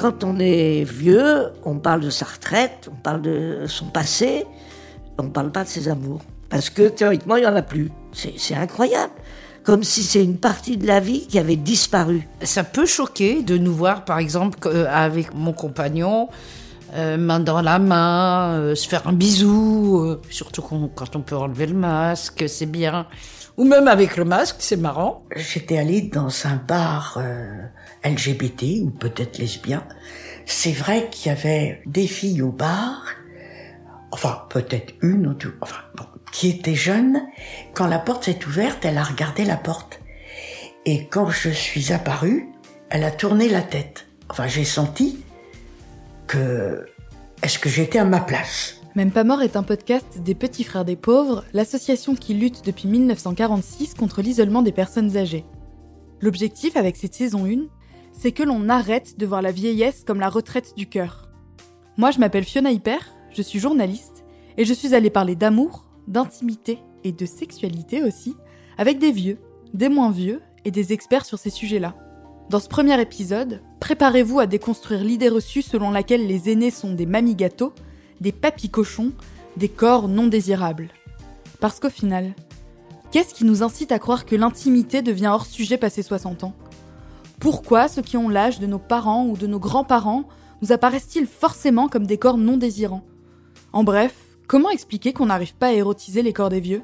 Quand on est vieux, on parle de sa retraite, on parle de son passé, on ne parle pas de ses amours. Parce que théoriquement, il n'y en a plus. C'est incroyable. Comme si c'est une partie de la vie qui avait disparu. Ça peut choquer de nous voir, par exemple, euh, avec mon compagnon, euh, main dans la main, euh, se faire un bisou, surtout quand on peut enlever le masque, c'est bien. Ou même avec le masque, c'est marrant. J'étais allée dans un bar LGBT ou peut-être lesbien. C'est vrai qu'il y avait des filles au bar, enfin peut-être une ou deux, enfin bon, qui était jeune, quand la porte s'est ouverte, elle a regardé la porte. Et quand je suis apparue, elle a tourné la tête. Enfin, j'ai senti que... Est-ce que j'étais à ma place? Même pas mort est un podcast des Petits Frères des Pauvres, l'association qui lutte depuis 1946 contre l'isolement des personnes âgées. L'objectif avec cette saison 1, c'est que l'on arrête de voir la vieillesse comme la retraite du cœur. Moi, je m'appelle Fiona Hyper, je suis journaliste, et je suis allée parler d'amour, d'intimité et de sexualité aussi, avec des vieux, des moins vieux et des experts sur ces sujets-là. Dans ce premier épisode, préparez-vous à déconstruire l'idée reçue selon laquelle les aînés sont des mamies gâteaux, des papis cochons, des corps non désirables. Parce qu'au final, qu'est-ce qui nous incite à croire que l'intimité devient hors sujet passé 60 ans? Pourquoi ceux qui ont l'âge de nos parents ou de nos grands-parents nous apparaissent-ils forcément comme des corps non désirants? En bref, Comment expliquer qu'on n'arrive pas à érotiser les corps des vieux?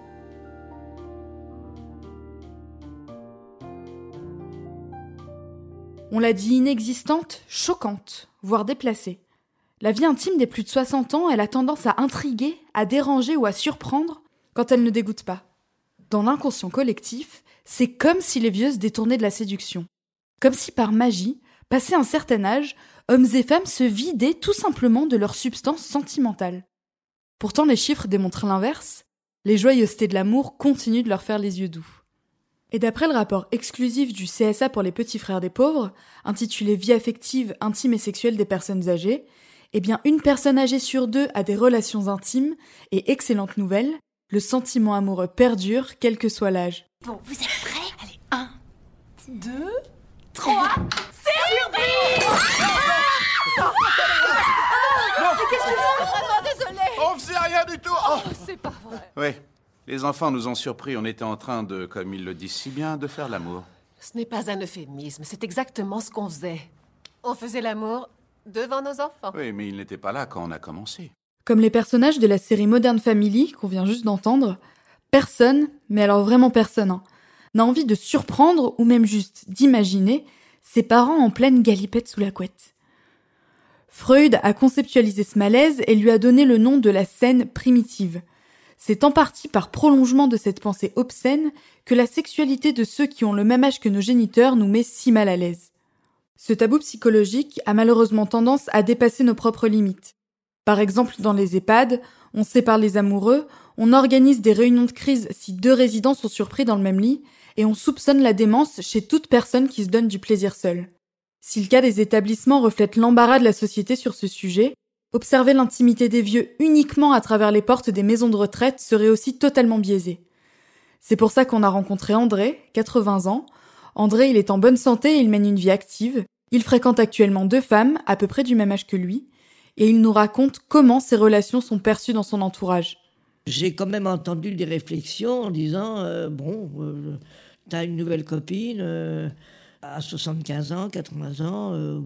On l'a dit inexistante, choquante, voire déplacée. La vie intime des plus de 60 ans, elle a tendance à intriguer, à déranger ou à surprendre quand elle ne dégoûte pas. Dans l'inconscient collectif, c'est comme si les vieux se détournaient de la séduction. Comme si par magie, passé un certain âge, hommes et femmes se vidaient tout simplement de leur substance sentimentale. Pourtant, les chiffres démontrent l'inverse. Les joyeusetés de l'amour continuent de leur faire les yeux doux. Et d'après le rapport exclusif du CSA pour les petits frères des pauvres, intitulé Vie affective, intime et sexuelle des personnes âgées, eh bien, une personne âgée sur deux a des relations intimes, et excellente nouvelle, le sentiment amoureux perdure, quel que soit l'âge. Bon, vous êtes prêts? Allez, un, deux, trois, c'est Qu'est-ce que Vraiment désolé. On faisait rien du tout. Oh, c'est pas vrai. Oui, les enfants nous ont surpris. On était en train de, comme ils le disent si bien, de faire l'amour. Ce n'est pas un euphémisme, c'est exactement ce qu'on faisait. On faisait l'amour devant nos enfants. Oui, mais ils n'étaient pas là quand on a commencé. Comme les personnages de la série Modern Family qu'on vient juste d'entendre, personne, mais alors vraiment personne, hein, n'a envie de surprendre ou même juste d'imaginer ses parents en pleine galipette sous la couette. Freud a conceptualisé ce malaise et lui a donné le nom de la scène primitive. C'est en partie par prolongement de cette pensée obscène que la sexualité de ceux qui ont le même âge que nos géniteurs nous met si mal à l'aise. Ce tabou psychologique a malheureusement tendance à dépasser nos propres limites. Par exemple, dans les EHPAD, on sépare les amoureux, on organise des réunions de crise si deux résidents sont surpris dans le même lit, et on soupçonne la démence chez toute personne qui se donne du plaisir seul. Si le cas des établissements reflète l'embarras de la société sur ce sujet, observer l'intimité des vieux uniquement à travers les portes des maisons de retraite serait aussi totalement biaisé. C'est pour ça qu'on a rencontré André, 80 ans. André, il est en bonne santé et il mène une vie active. Il fréquente actuellement deux femmes, à peu près du même âge que lui, et il nous raconte comment ces relations sont perçues dans son entourage. J'ai quand même entendu des réflexions en disant euh, Bon, euh, t'as une nouvelle copine, euh, à 75 ans, 80 ans, euh,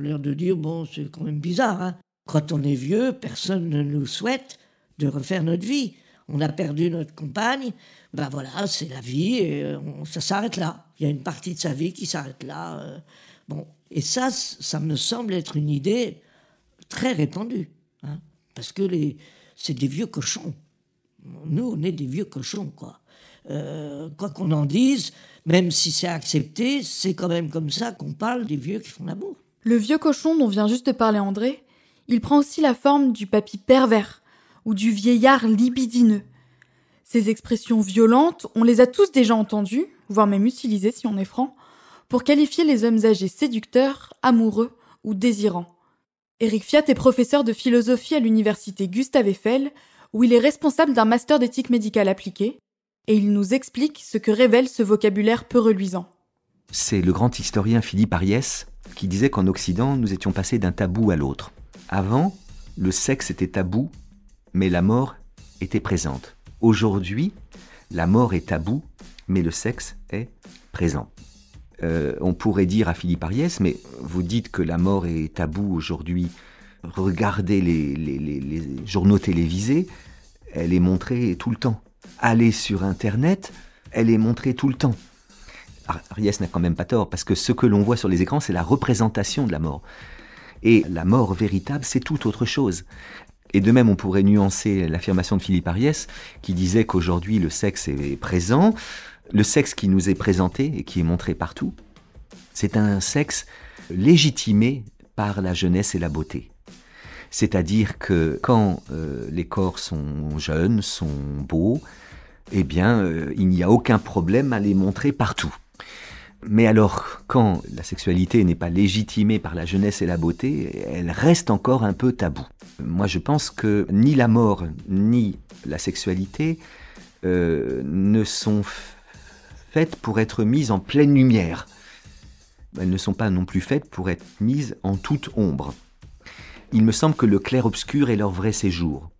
l'air de dire, bon, c'est quand même bizarre. Hein. Quand on est vieux, personne ne nous souhaite de refaire notre vie. On a perdu notre compagne, ben voilà, c'est la vie, et ça s'arrête là. Il y a une partie de sa vie qui s'arrête là. Euh. bon, et ça, ça me semble être une idée très répandue, hein, parce que c'est des vieux cochons. Nous, on est des vieux cochons, quoi. Euh, quoi qu'on en dise, même si c'est accepté, c'est quand même comme ça qu'on parle des vieux qui font l'amour. Le vieux cochon dont vient juste de parler André, il prend aussi la forme du papy pervers ou du vieillard libidineux. Ces expressions violentes, on les a tous déjà entendues, voire même utilisées si on est franc, pour qualifier les hommes âgés séducteurs, amoureux ou désirants. Eric Fiat est professeur de philosophie à l'université Gustave Eiffel, où il est responsable d'un master d'éthique médicale appliquée, et il nous explique ce que révèle ce vocabulaire peu reluisant. C'est le grand historien Philippe Ariès qui disait qu'en Occident, nous étions passés d'un tabou à l'autre. Avant, le sexe était tabou, mais la mort était présente. Aujourd'hui, la mort est tabou, mais le sexe est présent. Euh, on pourrait dire à Philippe Ariès, mais vous dites que la mort est tabou aujourd'hui. Regardez les, les journaux télévisés, elle est montrée tout le temps. Allez sur Internet, elle est montrée tout le temps. Ariès n'a quand même pas tort, parce que ce que l'on voit sur les écrans, c'est la représentation de la mort. Et la mort véritable, c'est tout autre chose. Et de même, on pourrait nuancer l'affirmation de Philippe Ariès, qui disait qu'aujourd'hui le sexe est présent, le sexe qui nous est présenté et qui est montré partout, c'est un sexe légitimé par la jeunesse et la beauté. C'est-à-dire que quand euh, les corps sont jeunes, sont beaux, eh bien, euh, il n'y a aucun problème à les montrer partout. Mais alors, quand la sexualité n'est pas légitimée par la jeunesse et la beauté, elle reste encore un peu tabou. Moi, je pense que ni la mort, ni la sexualité euh, ne sont faites pour être mises en pleine lumière. Elles ne sont pas non plus faites pour être mises en toute ombre. Il me semble que le clair-obscur est leur vrai séjour.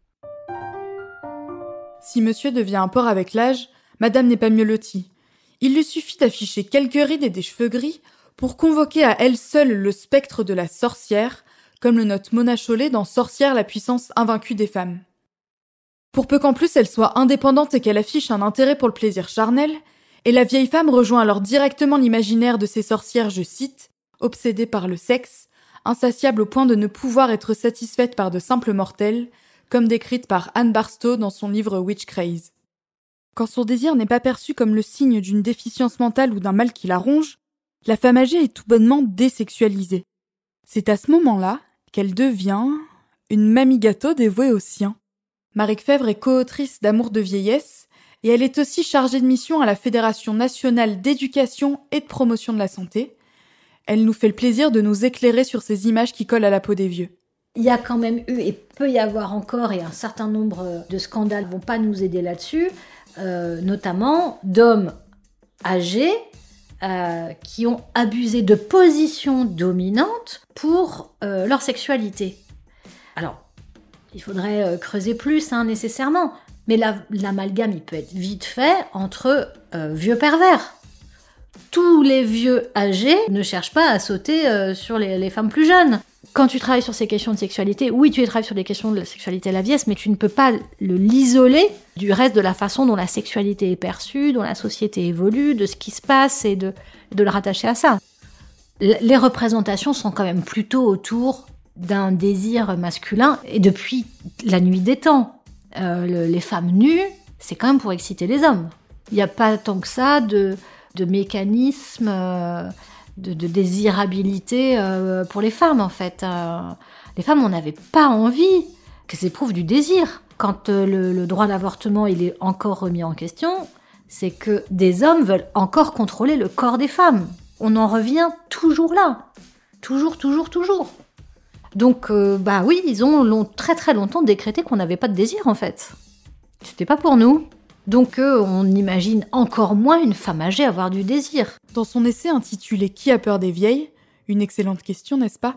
Si monsieur devient un porc avec l'âge, madame n'est pas mieux lotie. Il lui suffit d'afficher quelques rides et des cheveux gris pour convoquer à elle seule le spectre de la sorcière, comme le note Mona Chollet dans Sorcière la puissance invaincue des femmes. Pour peu qu'en plus elle soit indépendante et qu'elle affiche un intérêt pour le plaisir charnel, et la vieille femme rejoint alors directement l'imaginaire de ces sorcières, je cite, obsédées par le sexe, insatiables au point de ne pouvoir être satisfaites par de simples mortels, comme décrite par Anne Barstow dans son livre Witch Craze. Quand son désir n'est pas perçu comme le signe d'une déficience mentale ou d'un mal qui la ronge, la femme âgée est tout bonnement désexualisée. C'est à ce moment-là qu'elle devient une mamie gâteau dévouée aux siens. Marie Fèvre est co-autrice d'Amour de vieillesse et elle est aussi chargée de mission à la Fédération nationale d'éducation et de promotion de la santé. Elle nous fait le plaisir de nous éclairer sur ces images qui collent à la peau des vieux. Il y a quand même eu et peut y avoir encore et un certain nombre de scandales vont pas nous aider là-dessus. Euh, notamment d'hommes âgés euh, qui ont abusé de positions dominantes pour euh, leur sexualité. Alors, il faudrait creuser plus hein, nécessairement, mais l'amalgame, il peut être vite fait entre vieux pervers. Tous les vieux âgés ne cherchent pas à sauter sur les femmes plus jeunes quand tu travailles sur ces questions de sexualité, oui, tu travailles sur les questions de la sexualité à la vieillesse, mais tu ne peux pas l'isoler du reste de la façon dont la sexualité est perçue, dont la société évolue, de ce qui se passe et de le rattacher à ça. Les représentations sont quand même plutôt autour d'un désir masculin et depuis la nuit des temps. Euh, les femmes nues, c'est quand même pour exciter les hommes. Il n'y a pas tant que ça de, de mécanismes. Euh, de, désirabilité euh, pour les femmes en fait. Les femmes, on n'avait pas envie qu'elles éprouvent du désir. Quand euh, le, droit d'avortement il est encore remis en question, c'est que des hommes veulent encore contrôler le corps des femmes. On en revient toujours là, toujours, toujours, toujours. Donc, bah oui, ils ont très très longtemps décrété qu'on n'avait pas de désir en fait. C'était pas pour nous. Donc on imagine encore moins une femme âgée avoir du désir. Dans son essai intitulé Qui a peur des vieilles? Une excellente question, n'est-ce pas?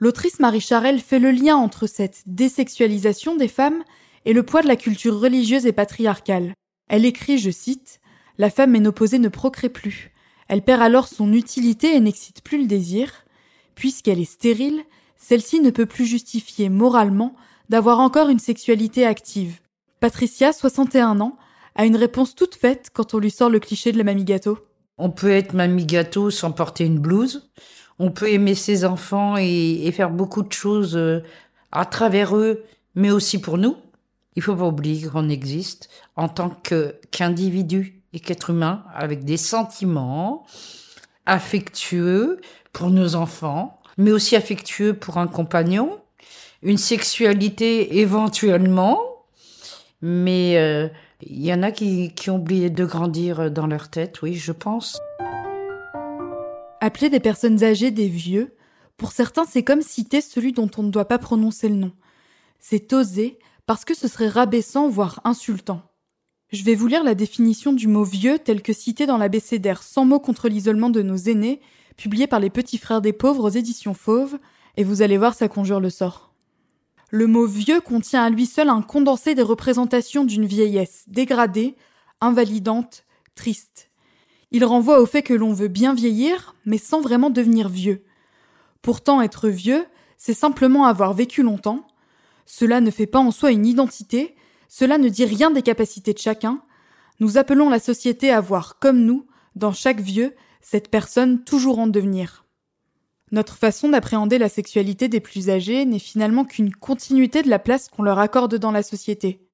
L'autrice Marie Charelle fait le lien entre cette désexualisation des femmes et le poids de la culture religieuse et patriarcale. Elle écrit, je cite, La femme ménopausée ne procrée plus. Elle perd alors son utilité et n'excite plus le désir. Puisqu'elle est stérile, celle-ci ne peut plus justifier moralement d'avoir encore une sexualité active. Patricia, 61 ans, a une réponse toute faite quand on lui sort le cliché de la mamie gâteau. On peut être mamie gâteau sans porter une blouse. On peut aimer ses enfants et, faire beaucoup de choses euh, à travers eux, mais aussi pour nous. Il faut pas oublier qu'on existe en tant qu'individu et qu'être humain avec des sentiments affectueux pour nos enfants, mais aussi affectueux pour un compagnon, une sexualité éventuellement, mais euh, il y en a qui, ont oublié de grandir dans leur tête, oui, je pense. Appeler des personnes âgées des vieux, pour certains, c'est comme citer celui dont on ne doit pas prononcer le nom. C'est oser parce que ce serait rabaissant, voire insultant. Je vais vous lire la définition du mot vieux tel que cité dans l'abécédaire sans mots contre l'isolement de nos aînés, publié par les petits frères des pauvres aux éditions Fauve, et vous allez voir ça conjure le sort. Le mot vieux contient à lui seul un condensé des représentations d'une vieillesse dégradée, invalidante, triste. Il renvoie au fait que l'on veut bien vieillir, mais sans vraiment devenir vieux. Pourtant, être vieux, c'est simplement avoir vécu longtemps. Cela ne fait pas en soi une identité, cela ne dit rien des capacités de chacun. Nous appelons la société à voir comme nous, dans chaque vieux, cette personne toujours en devenir. Notre façon d'appréhender la sexualité des plus âgés n'est finalement qu'une continuité de la place qu'on leur accorde dans la société.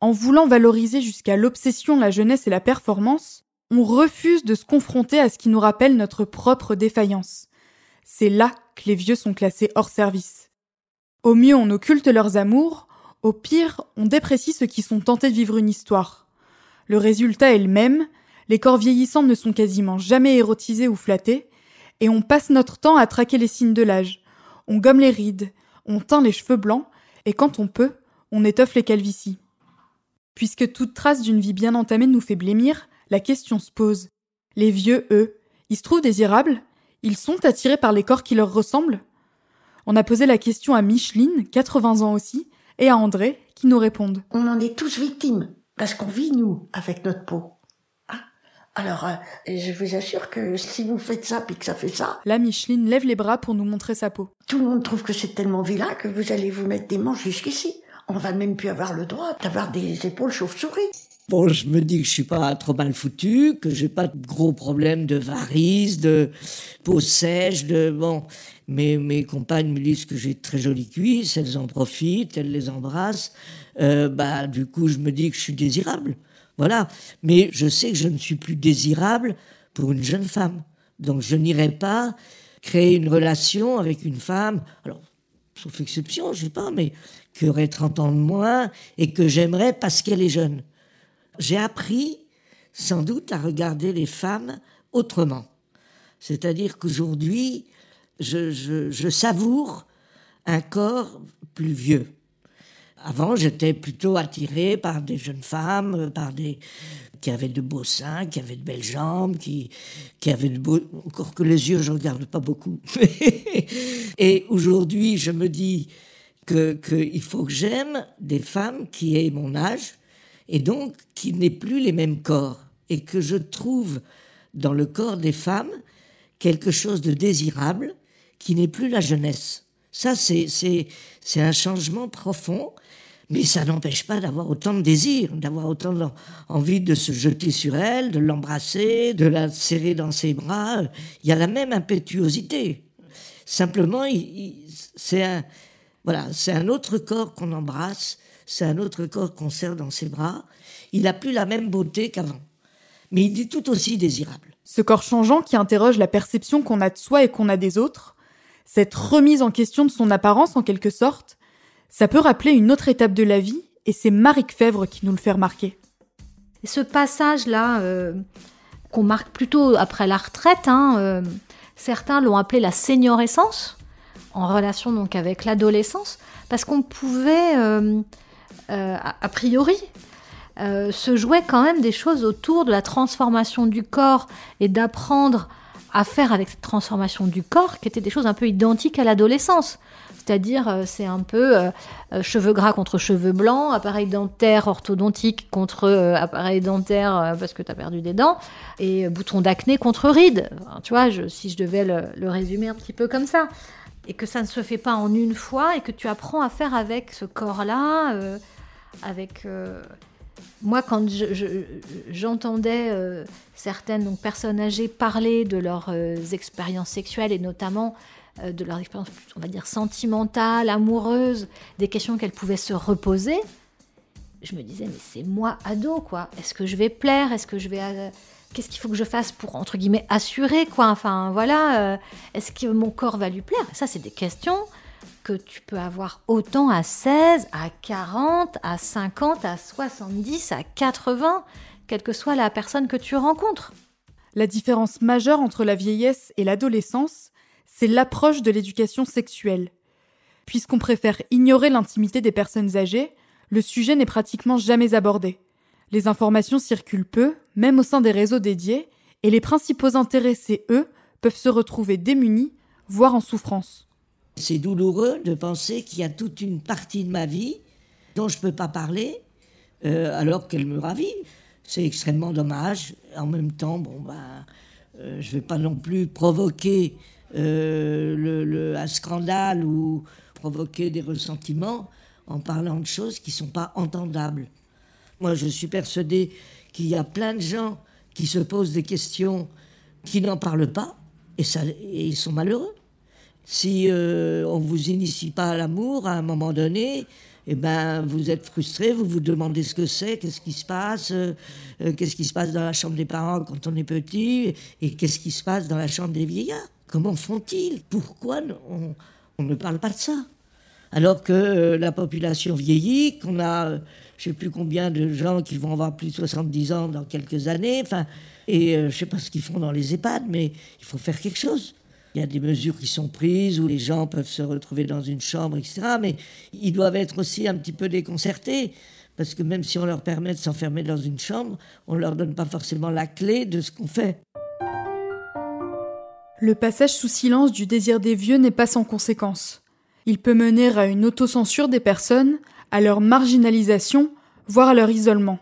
En voulant valoriser jusqu'à l'obsession la jeunesse et la performance, on refuse de se confronter à ce qui nous rappelle notre propre défaillance. C'est là que les vieux sont classés hors service. Au mieux on occulte leurs amours, au pire on déprécie ceux qui sont tentés de vivre une histoire. Le résultat est le même, les corps vieillissants ne sont quasiment jamais érotisés ou flattés, et on passe notre temps à traquer les signes de l'âge. On gomme les rides, on teint les cheveux blancs, et quand on peut, on étoffe les calvities. Puisque toute trace d'une vie bien entamée nous fait blêmir, la question se pose. Les vieux, eux, ils se trouvent désirables? Ils sont attirés par les corps qui leur ressemblent? On a posé la question à Micheline, 80 ans aussi, et à André, qui nous répondent. On en est tous victimes, parce qu'on vit, nous, avec notre peau. Alors, euh, je vous assure que si vous faites ça puis que ça fait ça, Là, Micheline lève les bras pour nous montrer sa peau. tout le monde trouve que c'est tellement vilain que vous allez vous mettre des manches jusqu'ici. On va même plus avoir le droit d'avoir des épaules chauve-souris. Bon, je me dis que je suis pas trop mal foutu, que j'ai pas de gros problèmes de varices, de peau sèche, de bon. Mais mes compagnes me disent que j'ai de très jolies cuisses, elles en profitent, elles les embrassent. Euh, bah, du coup, je me dis que je suis désirable. Voilà. Mais je sais que je ne suis plus désirable pour une jeune femme. Donc, je n'irai pas créer une relation avec une femme. Alors, sauf exception, je sais pas, mais qui aurait 30 ans de moins et que j'aimerais parce qu'elle est jeune. J'ai appris, sans doute, à regarder les femmes autrement. C'est-à-dire qu'aujourd'hui, je savoure un corps plus vieux. Avant, j'étais plutôt attirée par des jeunes femmes, euh, par des qui avaient de beaux seins, qui avaient de belles jambes, qui, qui avaient de beaux... Encore que les yeux, je regarde pas beaucoup. Et aujourd'hui, je me dis qu'il faut que j'aime des femmes qui aient mon âge et donc qui n'aient plus les mêmes corps et que je trouve dans le corps des femmes quelque chose de désirable qui n'est plus la jeunesse. Ça, c'est un changement profond, mais ça n'empêche pas d'avoir autant de désir, d'avoir autant d'en- envie de se jeter sur elle, de l'embrasser, de la serrer dans ses bras. Il y a la même impétuosité. Simplement, c'est un voilà, c'est un autre corps qu'on embrasse, c'est un autre corps qu'on serre dans ses bras. Il n'a plus la même beauté qu'avant, mais il est tout aussi désirable. Ce corps changeant qui interroge la perception qu'on a de soi et qu'on a des autres, cette remise en question de son apparence en quelque sorte, ça peut rappeler une autre étape de la vie, et c'est Marie Fèvre qui nous le fait remarquer. Ce passage-là, euh, qu'on marque plutôt après la retraite, hein, euh, certains l'ont appelé la seniorescence, en relation donc avec l'adolescence, parce qu'on pouvait, euh, a priori, se jouer quand même des choses autour de la transformation du corps et d'apprendre à faire avec cette transformation du corps, qui étaient des choses un peu identiques à l'adolescence. C'est-à-dire, euh, c'est un peu euh, euh, cheveux gras contre cheveux blancs, appareil dentaire orthodontique contre appareil dentaire parce que tu as perdu des dents, et bouton d'acné contre rides. Enfin, tu vois, si je devais le, résumer un petit peu comme ça. Et que ça ne se fait pas en une fois, et que tu apprends à faire avec ce corps-là, avec... moi, quand je- je- j'entendais certaines personnes âgées parler de leurs expériences sexuelles et notamment de leurs expériences, on va dire, sentimentales, amoureuses, des questions qu'elles pouvaient se reposer, je me disais, mais c'est moi ado, quoi. Est-ce que je vais plaire? Est-ce que je vais. euh, Qu'est-ce qu'il faut que je fasse pour, entre guillemets, assurer, quoi? Enfin, voilà. euh, Est-ce que mon corps va lui plaire? Ça, c'est des questions que tu peux avoir autant à 16, à 40, à 50, à 70, à 80, quelle que soit la personne que tu rencontres. La différence majeure entre la vieillesse et l'adolescence, c'est l'approche de l'éducation sexuelle. Puisqu'on préfère ignorer l'intimité des personnes âgées, le sujet n'est pratiquement jamais abordé. Les informations circulent peu, même au sein des réseaux dédiés, et les principaux intéressés, eux, peuvent se retrouver démunis, voire en souffrance. C'est douloureux de penser qu'il y a toute une partie de ma vie dont je ne peux pas parler, euh, alors qu'elle me ravit. C'est extrêmement dommage. En même temps, bon, bah, euh, je ne vais pas non plus provoquer euh, un scandale ou provoquer des ressentiments en parlant de choses qui ne sont pas entendables. Moi, je suis persuadée qu'il y a plein de gens qui se posent des questions qui n'en parlent pas et, ils sont malheureux. Si euh, on ne vous initie pas à l'amour, à un moment donné, eh ben, vous êtes frustré, vous vous demandez ce que c'est, qu'est-ce qui se passe, euh, qu'est-ce qui se passe dans la chambre des parents quand on est petit, et qu'est-ce qui se passe dans la chambre des vieillards. Comment font-ils? Pourquoi on, ne parle pas de ça? Alors que la population vieillit, qu'on a, je ne sais plus combien de gens qui vont avoir plus de 70 ans dans quelques années, et je ne sais pas ce qu'ils font dans les EHPAD, mais il faut faire quelque chose. Il y a des mesures qui sont prises où les gens peuvent se retrouver dans une chambre, etc. Mais ils doivent être aussi un petit peu déconcertés. Parce que même si on leur permet de s'enfermer dans une chambre, on ne leur donne pas forcément la clé de ce qu'on fait. Le passage sous silence du désir des vieux n'est pas sans conséquence. Il peut mener à une autocensure des personnes, à leur marginalisation, voire à leur isolement.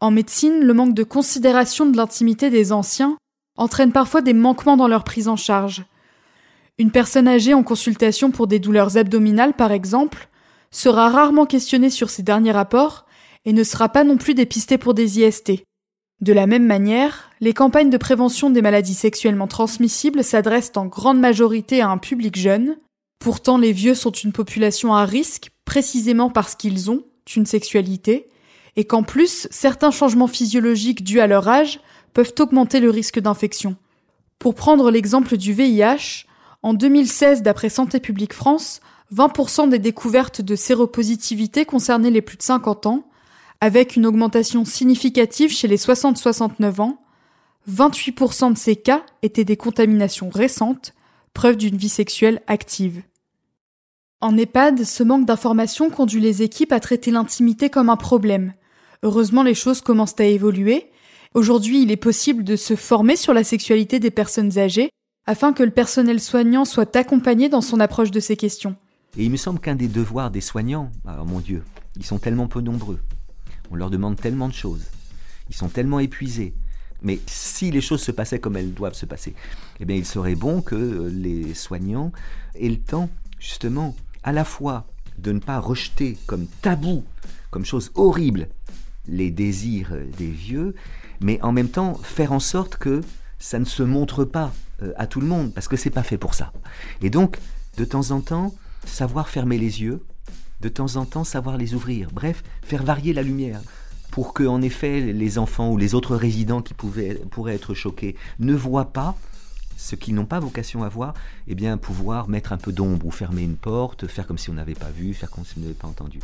En médecine, le manque de considération de l'intimité des anciens entraîne parfois des manquements dans leur prise en charge. Une personne âgée en consultation pour des douleurs abdominales, par exemple, sera rarement questionnée sur ses derniers rapports et ne sera pas non plus dépistée pour des IST. De la même manière, les campagnes de prévention des maladies sexuellement transmissibles s'adressent en grande majorité à un public jeune. Pourtant, les vieux sont une population à risque, précisément parce qu'ils ont une sexualité, et qu'en plus, certains changements physiologiques dus à leur âge peuvent augmenter le risque d'infection. Pour prendre l'exemple du VIH, en 2016, d'après Santé publique France, 20% des découvertes de séropositivité concernaient les plus de 50 ans, avec une augmentation significative chez les 60-69 ans. 28% de ces cas étaient des contaminations récentes, preuve d'une vie sexuelle active. En EHPAD, ce manque d'information conduit les équipes à traiter l'intimité comme un problème. Heureusement, les choses commencent à évoluer Aujourd'hui, il est possible de se former sur la sexualité des personnes âgées afin que le personnel soignant soit accompagné dans son approche de ces questions. Et il me semble qu'un des devoirs des soignants, oh mon Dieu, ils sont tellement peu nombreux, on leur demande tellement de choses, ils sont tellement épuisés. Mais si les choses se passaient comme elles doivent se passer, eh bien, il serait bon que euh, les soignants aient le temps, justement, à la fois de ne pas rejeter comme tabou, comme chose horrible, les désirs des vieux, mais en même temps faire en sorte que ça ne se montre pas euh, à tout le monde, parce que c'est pas fait pour ça. Et donc, de temps en temps, savoir fermer les yeux, de temps en temps savoir les ouvrir, bref, faire varier la lumière pour que, en effet, les enfants ou les autres résidents qui pouvaient, pourraient être choqués ne voient pas ce qu'ils n'ont pas vocation à voir, eh bien pouvoir mettre un peu d'ombre ou fermer une porte, faire comme si on n'avait pas vu, faire comme si on n'avait pas entendu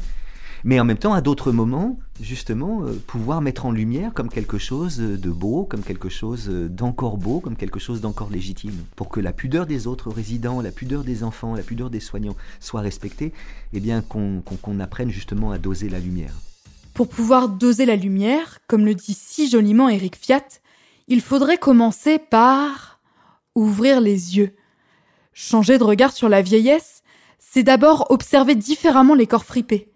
mais en même temps, à d'autres moments, justement, euh, pouvoir mettre en lumière comme quelque chose de beau, comme quelque chose d'encore beau, comme quelque chose d'encore légitime, pour que la pudeur des autres résidents, la pudeur des enfants, la pudeur des soignants soit respectée, eh bien qu'on apprenne justement à doser la lumière. Pour pouvoir doser la lumière, comme le dit si joliment Eric Fiat, il faudrait commencer par ouvrir les yeux. Changer de regard sur la vieillesse, c'est d'abord observer différemment les corps fripés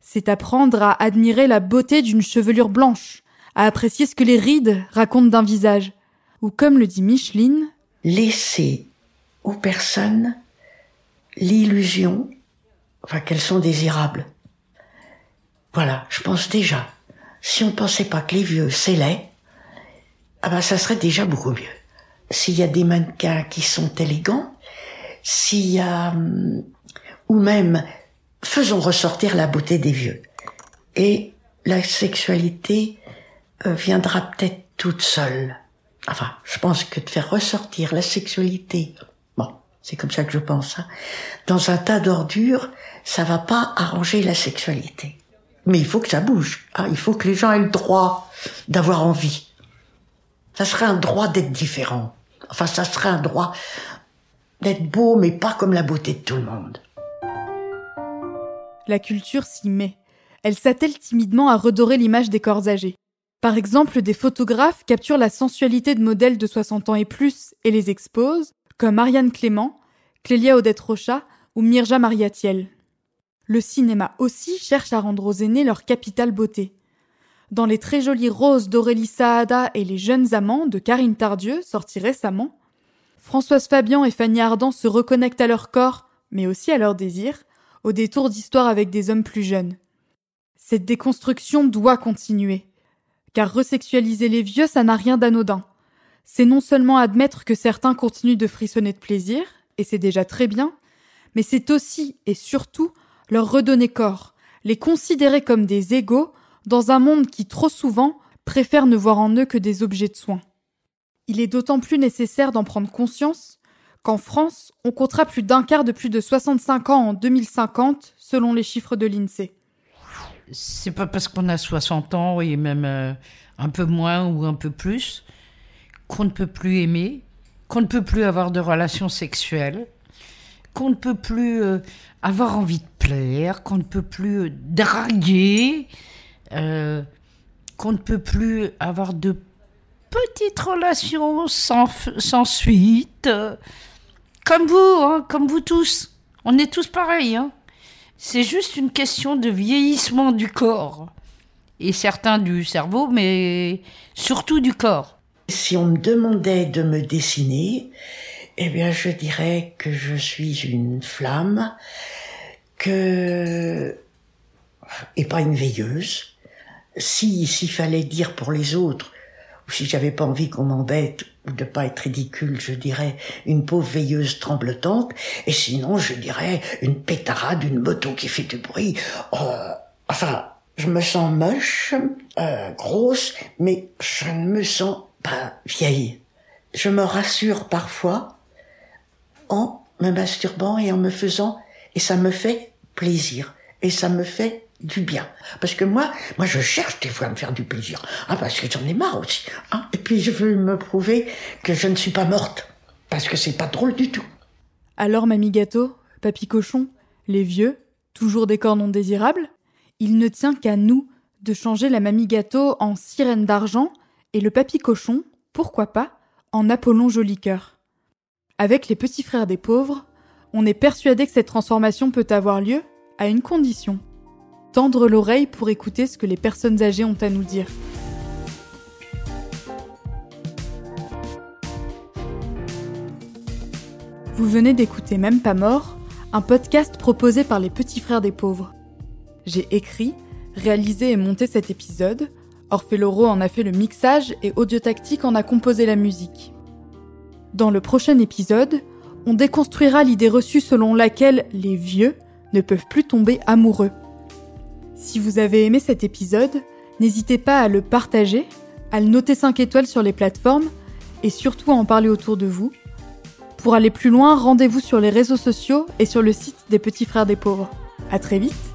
c'est apprendre à admirer la beauté d'une chevelure blanche, à apprécier ce que les rides racontent d'un visage. Ou comme le dit Micheline, laisser aux personnes l'illusion enfin, qu'elles sont désirables. Voilà, je pense déjà. Si on ne pensait pas que les vieux, c'est laid, ah ben ça serait déjà beaucoup mieux. S'il y a des mannequins qui sont élégants, s'il y a, hum, ou même faisons ressortir la beauté des vieux. Et la sexualité euh, viendra peut-être toute seule. Enfin, je pense que de faire ressortir la sexualité, bon, c'est comme ça que je pense, hein, dans un tas d'ordures, ça va pas arranger la sexualité. Mais il faut que ça bouge. Hein, il faut que les gens aient le droit d'avoir envie. Ça serait un droit d'être différent. Enfin, ça serait un droit d'être beau, mais pas comme la beauté de tout le monde. La culture s'y met. elle s'attelle timidement à redorer l'image des corps âgés. Par exemple, des photographes capturent la sensualité de modèles de 60 ans et plus et les exposent, comme Ariane Clément, Clélia Odette Rocha ou Mirja Mariatiel. Le cinéma aussi cherche à rendre aux aînés leur capitale beauté. Dans les très jolies roses d'Aurélie Saada et les jeunes amants de Karine Tardieu, sortis récemment, Françoise Fabian et Fanny Ardant se reconnectent à leur corps, mais aussi à leurs désirs, au détour d'histoires avec des hommes plus jeunes. Cette déconstruction doit continuer. Car resexualiser les vieux, ça n'a rien d'anodin. C'est non seulement admettre que certains continuent de frissonner de plaisir, et c'est déjà très bien, mais c'est aussi et surtout leur redonner corps, les considérer comme des égaux dans un monde qui trop souvent préfère ne voir en eux que des objets de soins. Il est d'autant plus nécessaire d'en prendre conscience qu'en France, on comptera plus d'un quart de plus de 65 ans en 2050 selon les chiffres de l'INSEE. C'est pas parce qu'on a 60 ans et même euh, un peu moins ou un peu plus qu'on ne peut plus aimer, qu'on ne peut plus avoir de relations sexuelles, qu'on ne peut plus euh, avoir envie de plaire, qu'on ne peut plus euh, draguer, euh, qu'on ne peut plus avoir de petites relations sans, sans suite. comme vous, hein, comme vous tous. On est tous pareils. Hein. C'est juste une question de vieillissement du corps. Et certains du cerveau, mais surtout du corps. Si on me demandait de me dessiner, eh bien, je dirais que je suis une flamme, que et pas une veilleuse. Si s'il fallait dire pour les autres, ou si j'avais pas envie qu'on m'embête ou de pas être ridicule, je dirais une pauvre veilleuse tremblotante. Et sinon, je dirais une pétarade, une moto qui fait du bruit. Euh, enfin, je me sens moche, euh, grosse, mais je ne me sens pas vieille. Je me rassure parfois en me masturbant et en me faisant, et ça me fait plaisir, et ça me fait du bien. Parce que moi, moi je cherche des fois à me faire du plaisir, hein, parce que j'en ai marre aussi. Hein. Et puis je veux me prouver que je ne suis pas morte, parce que c'est pas drôle du tout. Alors, mamie gâteau, papy cochon, les vieux, toujours des corps non désirables, il ne tient qu'à nous de changer la mamie gâteau en sirène d'argent et le papy cochon, pourquoi pas, en Apollon joli cœur. Avec les petits frères des pauvres, on est persuadé que cette transformation peut avoir lieu à une condition. Tendre l'oreille pour écouter ce que les personnes âgées ont à nous dire. Vous venez d'écouter Même pas mort, un podcast proposé par les petits frères des pauvres. J'ai écrit, réalisé et monté cet épisode. Orphée en a fait le mixage et Audiotactique en a composé la musique. Dans le prochain épisode, on déconstruira l'idée reçue selon laquelle les vieux ne peuvent plus tomber amoureux. Si vous avez aimé cet épisode, n'hésitez pas à le partager, à le noter 5 étoiles sur les plateformes et surtout à en parler autour de vous. Pour aller plus loin, rendez-vous sur les réseaux sociaux et sur le site des Petits Frères des Pauvres. À très vite